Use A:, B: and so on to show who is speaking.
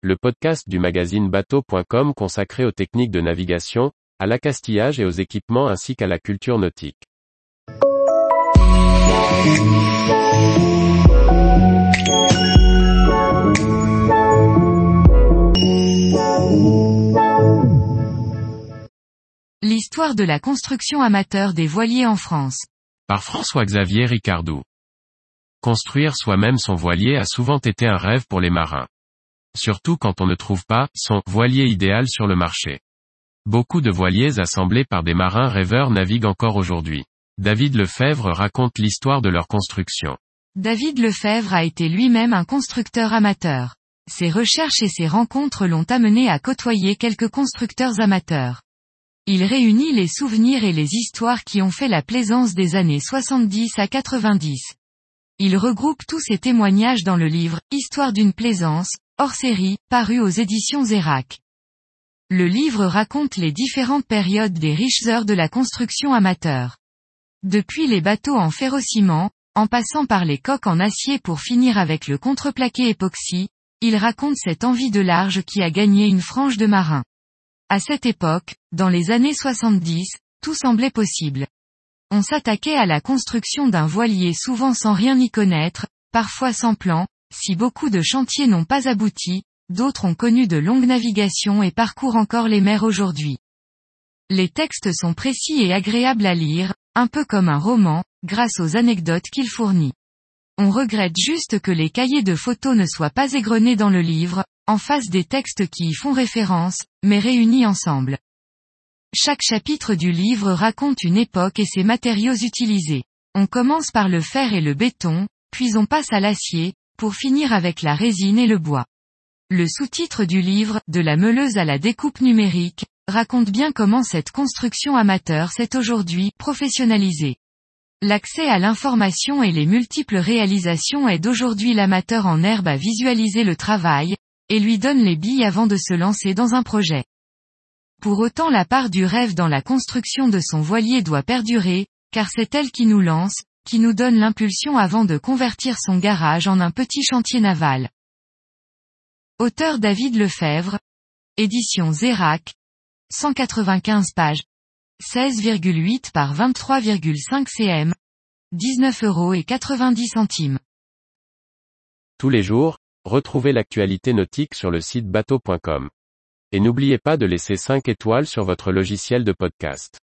A: le podcast du magazine bateau.com consacré aux techniques de navigation, à l'accastillage et aux équipements ainsi qu'à la culture nautique.
B: L'histoire de la construction amateur des voiliers en France.
A: Par François-Xavier Ricardou. Construire soi-même son voilier a souvent été un rêve pour les marins. Surtout quand on ne trouve pas son voilier idéal sur le marché. Beaucoup de voiliers assemblés par des marins rêveurs naviguent encore aujourd'hui. David Lefebvre raconte l'histoire de leur construction.
B: David Lefebvre a été lui-même un constructeur amateur. Ses recherches et ses rencontres l'ont amené à côtoyer quelques constructeurs amateurs. Il réunit les souvenirs et les histoires qui ont fait la plaisance des années 70 à 90. Il regroupe tous ces témoignages dans le livre Histoire d'une plaisance, hors série, paru aux éditions Zérac. Le livre raconte les différentes périodes des riches heures de la construction amateur. Depuis les bateaux en ferrociment, en passant par les coques en acier pour finir avec le contreplaqué époxy, il raconte cette envie de large qui a gagné une frange de marins. À cette époque, dans les années 70, tout semblait possible. On s'attaquait à la construction d'un voilier souvent sans rien y connaître, parfois sans plan, si beaucoup de chantiers n'ont pas abouti, d'autres ont connu de longues navigations et parcourent encore les mers aujourd'hui. Les textes sont précis et agréables à lire, un peu comme un roman, grâce aux anecdotes qu'il fournit. On regrette juste que les cahiers de photos ne soient pas égrenés dans le livre, en face des textes qui y font référence, mais réunis ensemble. Chaque chapitre du livre raconte une époque et ses matériaux utilisés. On commence par le fer et le béton, puis on passe à l'acier, pour finir avec la résine et le bois. Le sous-titre du livre, De la meuleuse à la découpe numérique, raconte bien comment cette construction amateur s'est aujourd'hui professionnalisée. L'accès à l'information et les multiples réalisations aident aujourd'hui l'amateur en herbe à visualiser le travail, et lui donne les billes avant de se lancer dans un projet. Pour autant la part du rêve dans la construction de son voilier doit perdurer, car c'est elle qui nous lance, qui nous donne l'impulsion avant de convertir son garage en un petit chantier naval. Auteur David Lefebvre. Édition Zérac. 195 pages. 16,8 par 23,5 cm. 19 euros et 90 centimes.
A: Tous les jours, retrouvez l'actualité nautique sur le site bateau.com. Et n'oubliez pas de laisser 5 étoiles sur votre logiciel de podcast.